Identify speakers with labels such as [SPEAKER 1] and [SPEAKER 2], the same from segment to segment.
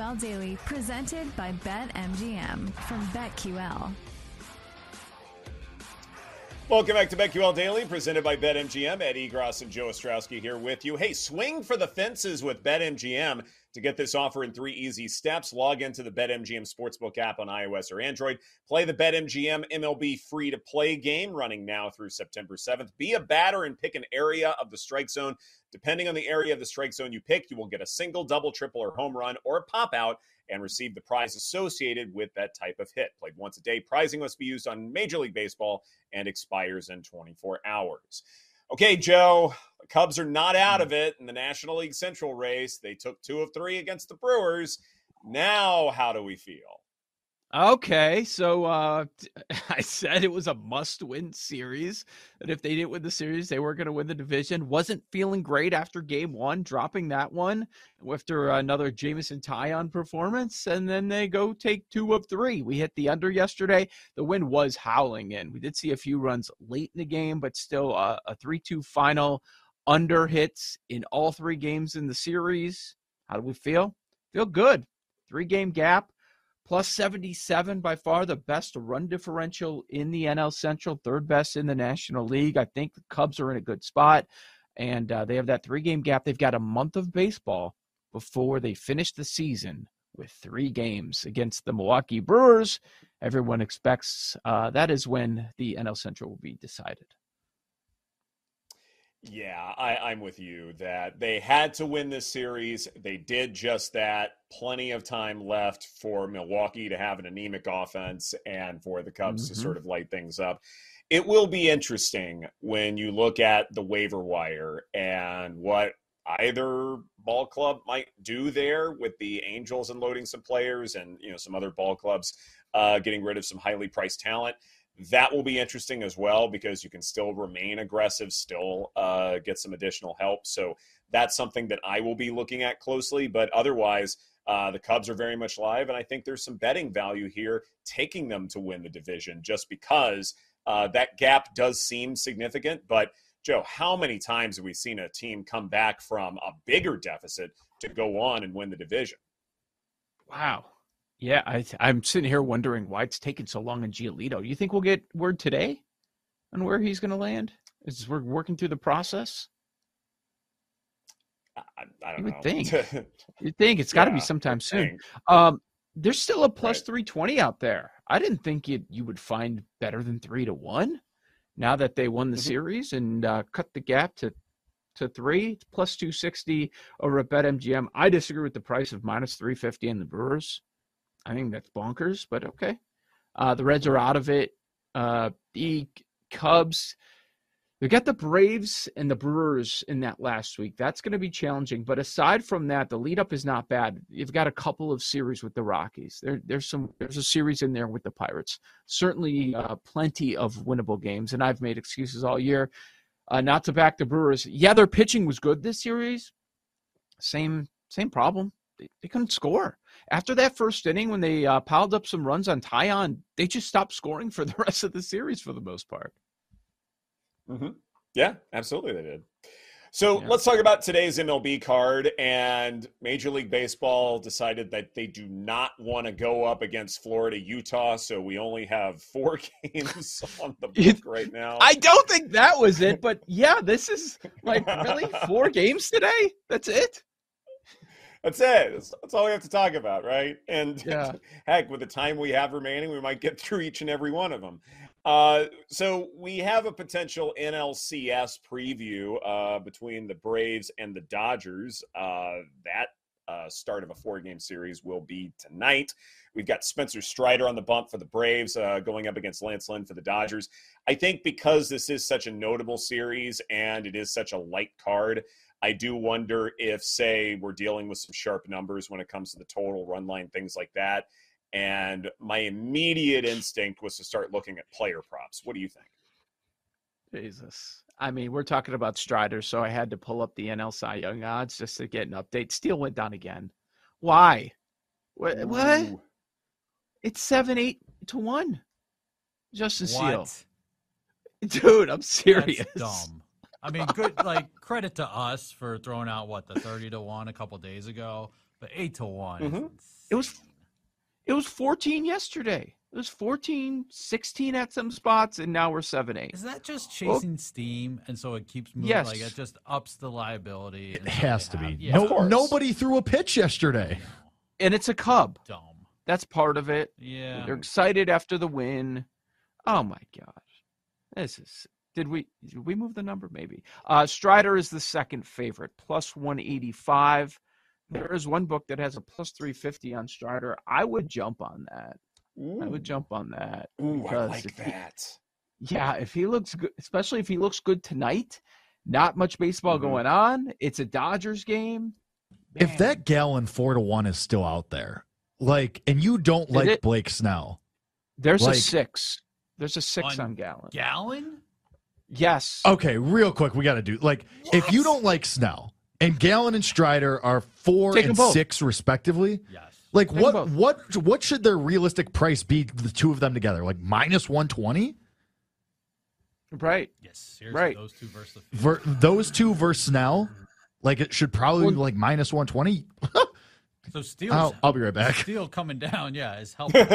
[SPEAKER 1] BetQL Daily, presented by BetMGM from BetQL.
[SPEAKER 2] Welcome back to BetQL Daily, presented by BetMGM. Ed Egros and Joe Ostrowski here with you. Hey, swing for the fences with BetMGM. To get this offer in three easy steps, log into the BetMGM Sportsbook app on iOS or Android. Play the BetMGM MLB free to play game running now through September 7th. Be a batter and pick an area of the strike zone. Depending on the area of the strike zone you pick, you will get a single, double, triple, or home run or a pop out and receive the prize associated with that type of hit. Played once a day, prizing must be used on Major League Baseball and expires in 24 hours. Okay, Joe, the Cubs are not out hmm. of it in the National League Central race. They took two of three against the Brewers. Now, how do we feel?
[SPEAKER 3] Okay, so uh, I said it was a must-win series. That if they didn't win the series, they were going to win the division. Wasn't feeling great after Game One, dropping that one after another Jameson Taillon performance, and then they go take two of three. We hit the under yesterday. The wind was howling in. We did see a few runs late in the game, but still uh, a three-two final. Under hits in all three games in the series. How do we feel? Feel good. Three-game gap plus 77 by far the best run differential in the NL Central, third best in the National League. I think the Cubs are in a good spot, and uh, they have that three game gap. They've got a month of baseball before they finish the season with three games against the Milwaukee Brewers. Everyone expects uh, that is when the NL Central will be decided.
[SPEAKER 2] Yeah, I, am with you that they had to win this series. They did just that. Plenty of time left for Milwaukee to have an anemic offense and for the Cubs mm-hmm. to sort of light things up. It will be interesting when you look at the waiver wire and what either ball club might do there with the Angels unloading some players and you know some other ball clubs uh, getting rid of some highly priced talent that will be interesting as well because you can still remain aggressive, still uh, get some additional help. So that's something that I will be looking at closely. But otherwise, uh, the Cubs are very much live, and I think there's some betting value here taking them to win the division just because uh, that gap does seem significant. But Joe, how many times have we seen a team come back from a bigger deficit to go on and win the division?
[SPEAKER 3] Wow. Yeah, I, I'm sitting here wondering why it's taking so long in Giolito. Do you think we'll get word today on where he's going to land? Is we're working through the process?
[SPEAKER 2] I, I don't
[SPEAKER 3] you would
[SPEAKER 2] know.
[SPEAKER 3] think. you think it's got to
[SPEAKER 2] Yeah,
[SPEAKER 3] be sometime soon. Um, there's still a plus
[SPEAKER 2] Right.
[SPEAKER 3] 320 out there. I didn't think you you would find better than three to one. Now that they won the
[SPEAKER 2] Mhm.
[SPEAKER 3] series and uh, cut the gap to to three plus 260 over at BetMGM. I disagree with the price of minus 350 in the Brewers. I think that's bonkers, but okay. Uh, the Reds are out of it. Uh, the Cubs, They got the Braves and the Brewers in that last week. That's going to be challenging. But aside from that, the lead up is not bad. You've got a couple of series with the Rockies. There, there's some. There's a series in there with the Pirates. Certainly, uh, plenty of winnable games. And I've made excuses all year uh, not to back the Brewers. Yeah, their pitching was good this series. Same, same problem. They, they couldn't score after that first inning when they uh, piled up some runs on Taillon. They just stopped scoring for the rest of the series for the most part.
[SPEAKER 2] Mm-hmm. Yeah, absolutely, they did. So
[SPEAKER 3] Yeah.
[SPEAKER 2] let's talk about today's MLB card. And Major League Baseball decided that they do not want to go up against Florida, Utah. So we only have four games on the book right now.
[SPEAKER 3] I don't think that was it, but yeah, this is like really four games today. That's it.
[SPEAKER 2] That's it. That's, that's all we have to talk about, right? And
[SPEAKER 3] Yeah.
[SPEAKER 2] heck, with the time we have remaining, we might get through each and every one of them. Uh, so we have a potential NLCS preview uh, between the Braves and the Dodgers. Uh, that uh, start of a four-game series will be tonight. We've got Spencer Strider on the bump for the Braves, uh, going up against Lance Lynn for the Dodgers. I think because this is such a notable series and it is such a light card, I do wonder if, say, we're dealing with some sharp numbers when it comes to the total run line, things like that. And my immediate instinct was to start looking at player props. What do you think?
[SPEAKER 3] Jesus. I mean, we're talking about Strider, so I had to pull up the NL Cy Young odds just to get an update. Steele went down again. Why? What? what? It's seven, eight to one. Justin Steele. Dude, I'm serious.
[SPEAKER 4] That's dumb. I mean, good. Like credit to us for throwing out what the thirty to one a couple days ago, but eight to one. is
[SPEAKER 2] Mhm.
[SPEAKER 3] It was it was 14 yesterday. It was 14, 16 at some spots, and now we're 7, 8.
[SPEAKER 4] Is that just
[SPEAKER 3] Well-
[SPEAKER 4] chasing steam, and so it keeps moving?
[SPEAKER 3] Yes.
[SPEAKER 4] Like it just ups the liability.
[SPEAKER 5] It
[SPEAKER 4] so
[SPEAKER 5] has
[SPEAKER 4] they
[SPEAKER 5] to be.
[SPEAKER 4] Yeah,
[SPEAKER 5] no,
[SPEAKER 2] Of
[SPEAKER 5] nobody threw a pitch yesterday.
[SPEAKER 3] And it's a Cub.
[SPEAKER 4] dumb.
[SPEAKER 3] That's part of it.
[SPEAKER 4] Yeah.
[SPEAKER 3] They're excited after the win. Oh my gosh. This is did we did we move the number? Maybe. Uh Strider is the second favorite, plus 185. There is one book that has a plus 350 on Strider. I would jump on that. I would jump on that.
[SPEAKER 2] Ooh, I
[SPEAKER 3] because
[SPEAKER 2] like
[SPEAKER 3] if he- Yeah, if he looks good, especially if he looks good tonight, not much baseball
[SPEAKER 2] Mhm.
[SPEAKER 3] going on. It's a Dodgers game.
[SPEAKER 5] If that Gallen four to one is still out there, like, and you don't
[SPEAKER 3] Is
[SPEAKER 5] like
[SPEAKER 3] it?
[SPEAKER 5] Blake Snell,
[SPEAKER 3] there's
[SPEAKER 5] like-
[SPEAKER 3] a six. There's a six
[SPEAKER 4] On
[SPEAKER 3] on Gallen.
[SPEAKER 4] Gallen?
[SPEAKER 3] Yes.
[SPEAKER 5] okay, real quick, we got to do like if you don't like Snell and Gallen and Strider are four
[SPEAKER 3] Take 'em
[SPEAKER 5] and six respectively,
[SPEAKER 4] Yes.
[SPEAKER 5] like
[SPEAKER 3] Take 'em
[SPEAKER 5] what what what should their realistic price be? The two of them together, like minus one twenty.
[SPEAKER 3] Right.
[SPEAKER 4] Yes. Seriously,
[SPEAKER 3] Right.
[SPEAKER 4] those two versus the field.
[SPEAKER 5] Ver- those two versus Snell, like it should probably be like minus one twenty.
[SPEAKER 4] So Steele.
[SPEAKER 5] I'll, I'll be right back.
[SPEAKER 4] Steele coming down, yeah, is helping.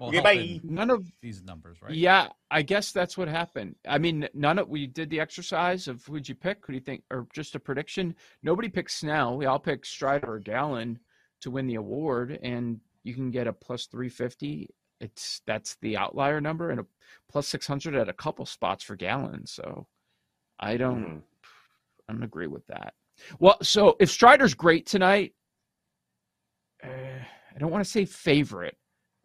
[SPEAKER 4] Us. well,
[SPEAKER 2] Okay, bye.
[SPEAKER 3] None of
[SPEAKER 4] these numbers, right?
[SPEAKER 3] Yeah, I guess that's what happened. I mean, none of we did the exercise of who'd you pick? Who do you think, or just a prediction? Nobody picked Snell. We all picked Strider or Gallen to win the award, and you can get a plus three fifty. It's that's the outlier number, and a plus six hundred at a couple spots for Gallen. So, I don't,
[SPEAKER 2] Mhm.
[SPEAKER 3] I don't agree with that. Well, so if Strider's great tonight, uh, I don't want to say favorite,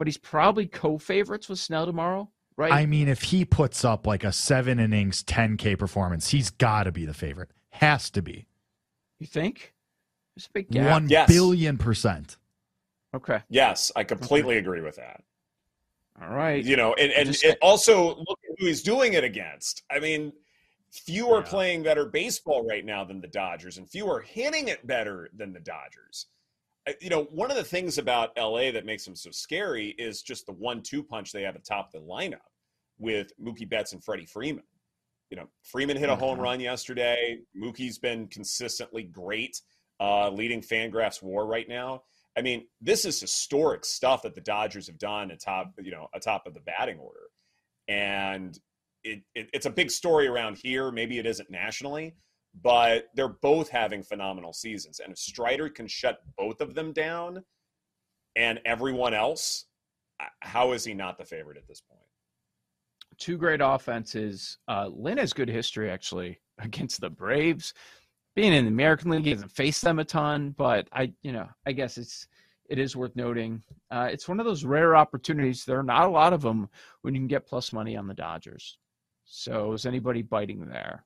[SPEAKER 3] but he's probably co-favorites with Snell tomorrow, right?
[SPEAKER 5] I mean, if he puts up like a seven innings, ten K performance, he's got to be the favorite. Has to be
[SPEAKER 3] You think? There's a big gap.
[SPEAKER 5] one
[SPEAKER 2] Yes.
[SPEAKER 5] billion percent.
[SPEAKER 3] Okay.
[SPEAKER 2] Yes, I completely agree with that.
[SPEAKER 3] All right.
[SPEAKER 2] You know, and, and
[SPEAKER 3] Just-
[SPEAKER 2] it also look at who he's doing it against. I mean, few are
[SPEAKER 4] Yeah.
[SPEAKER 2] playing better baseball right now than the Dodgers, and few are hitting it better than the Dodgers. You know, one of the things about LA that makes them so scary is just the one-two punch they have at top of the lineup with Mookie Betts and Freddie Freeman. You know, Freeman hit a home
[SPEAKER 3] Mhm.
[SPEAKER 2] run yesterday. Mookie's been consistently great, uh, leading Fangraphs WAR right now. I mean, this is historic stuff that the Dodgers have done atop, you know, atop of the batting order, and it, it it's a big story around here. Maybe it isn't nationally, but they're both having phenomenal seasons. And if Strider can shut both of them down, and everyone else, how is he not the favorite at this point?
[SPEAKER 3] Two great offenses. Uh, Lynn has good history actually against the Braves. Being in the American League, he hasn't faced them a ton, but I, you know, I guess it's it is worth noting. Uh, it's one of those rare opportunities. There are not a lot of them when you can get plus money on the Dodgers. So is anybody biting there?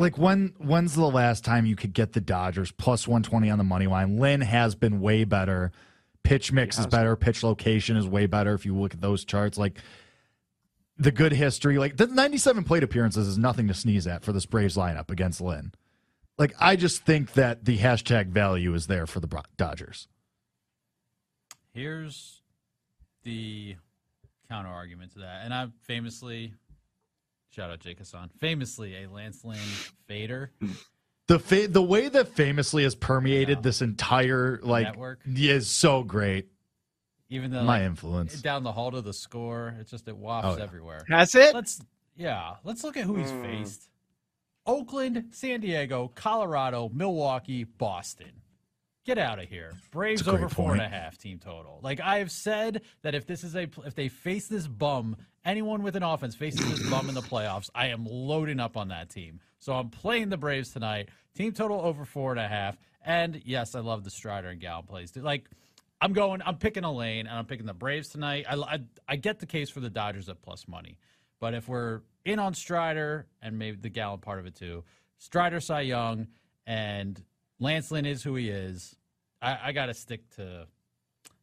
[SPEAKER 5] Like when when's the last time you could get the Dodgers plus 120 on the money line? Lynn has been way better. Pitch mix is better. Pitch location is way better. If you look at those charts, like the good history, like the 97 plate appearances is nothing to sneeze at for this Braves lineup against Lynn. Like I just think that the hashtag value is there for the Dodgers.
[SPEAKER 4] Here's the counter argument to that, and I famously Shout out Jake Hassan. Famously a Lance Lynn fader.
[SPEAKER 5] The fa- the way that famously has permeated yeah. this entire like network is so great.
[SPEAKER 4] Even though
[SPEAKER 5] my
[SPEAKER 4] like,
[SPEAKER 5] influence
[SPEAKER 4] down the hall to the score, it's just it wafts oh, yeah. everywhere.
[SPEAKER 3] That's it.
[SPEAKER 4] Let's yeah, let's look at who he's mm. faced. Oakland, San Diego, Colorado, Milwaukee, Boston. Get out of here. Braves over four point. and a half team total. Like I have said that if this is a if they face this bum, anyone with an offense faces this bum in the playoffs, I am loading up on that team. So I'm playing the Braves tonight. Team total over four and a half. And yes, I love the Strider and Gallen plays. Like I'm going, I'm picking a lane, and I'm picking the Braves tonight. I, I, I get the case for the Dodgers at plus money, but if we're in on Strider and maybe the Gallen part of it too, Strider, Cy Young, and Lance Lynn is who he is. I, I got to stick to,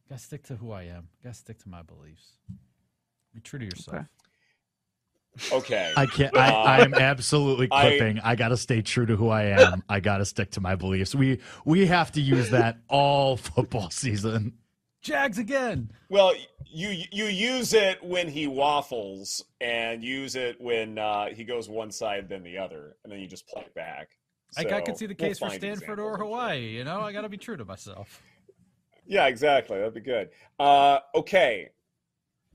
[SPEAKER 4] got to stick to who I am. Got to stick to my beliefs. Be true to yourself.
[SPEAKER 2] Okay. okay.
[SPEAKER 5] I can't. I, uh, I am absolutely clipping. I, I got to stay true to who I am. I got to stick to my beliefs. We we have to use that all football season.
[SPEAKER 4] Jags again.
[SPEAKER 2] Well, you you use it when he waffles, and use it when uh, he goes one side then the other, and then you just play it back.
[SPEAKER 4] So like I could see the case we'll for Stanford or Hawaii. You know, I got to be true to myself.
[SPEAKER 2] Yeah, exactly. That'd be good. Uh, okay,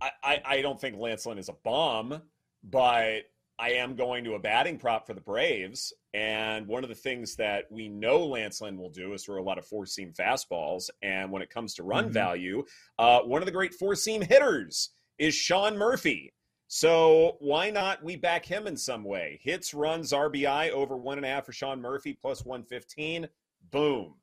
[SPEAKER 2] I, I, I don't think Lance Lynn is a bomb, but I am going to a batting prop for the Braves. And one of the things that we know Lance Lynn will do is throw a lot of four seam fastballs. And when it comes to run mm-hmm. value, uh, one of the great four seam hitters is Sean Murphy. So why not we back him in some way? Hits, runs, RBI over one and a half for Sean Murphy plus 115. Boom.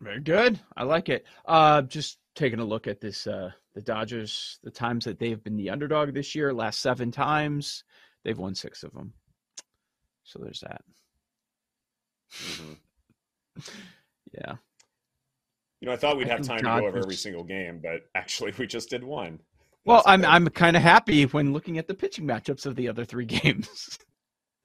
[SPEAKER 3] Very good. I like it. Uh, just taking a look at this, uh, the Dodgers, the times that they've been the underdog this year, last seven times, They've won six of them. So there's that.
[SPEAKER 2] Mm-hmm.
[SPEAKER 3] yeah.
[SPEAKER 2] You know, I thought we'd
[SPEAKER 3] I
[SPEAKER 2] have time to go over every single game, but actually, we just did one.
[SPEAKER 3] Well,
[SPEAKER 2] That's
[SPEAKER 3] I'm. I'm kind of happy when looking at the pitching matchups of the other three games.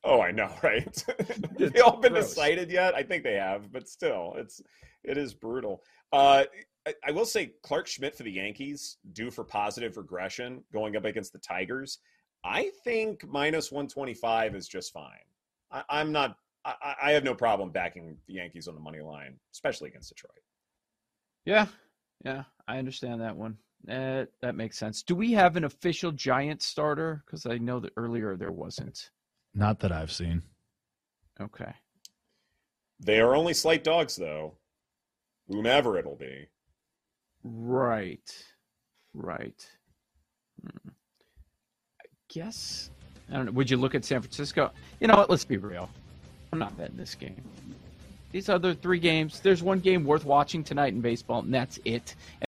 [SPEAKER 2] Oh, I know, right? have they all been
[SPEAKER 3] gross.
[SPEAKER 2] decided yet? I think they have, but still, it's it is brutal. Uh, I, I will say Clarke Schmidt for the Yankees due for positive regression going up against the Tigers. I think minus one twenty five is just fine. I, I'm not. I, I have no problem backing the Yankees on the money line, especially against Detroit.
[SPEAKER 3] yeah, yeah, I understand that one. Uh, that makes sense. Do we have an official Giant starter? Because I know that earlier there wasn't.
[SPEAKER 5] Not that I've seen.
[SPEAKER 3] Okay.
[SPEAKER 2] They are only slight dogs, though. Whomever it'll be.
[SPEAKER 3] Right. Right. Hmm. I guess. I don't know. Would you look at San Francisco? You know what? Let's be real. I'm not betting this game. These other three games, there's one game worth watching tonight in baseball, and that's it.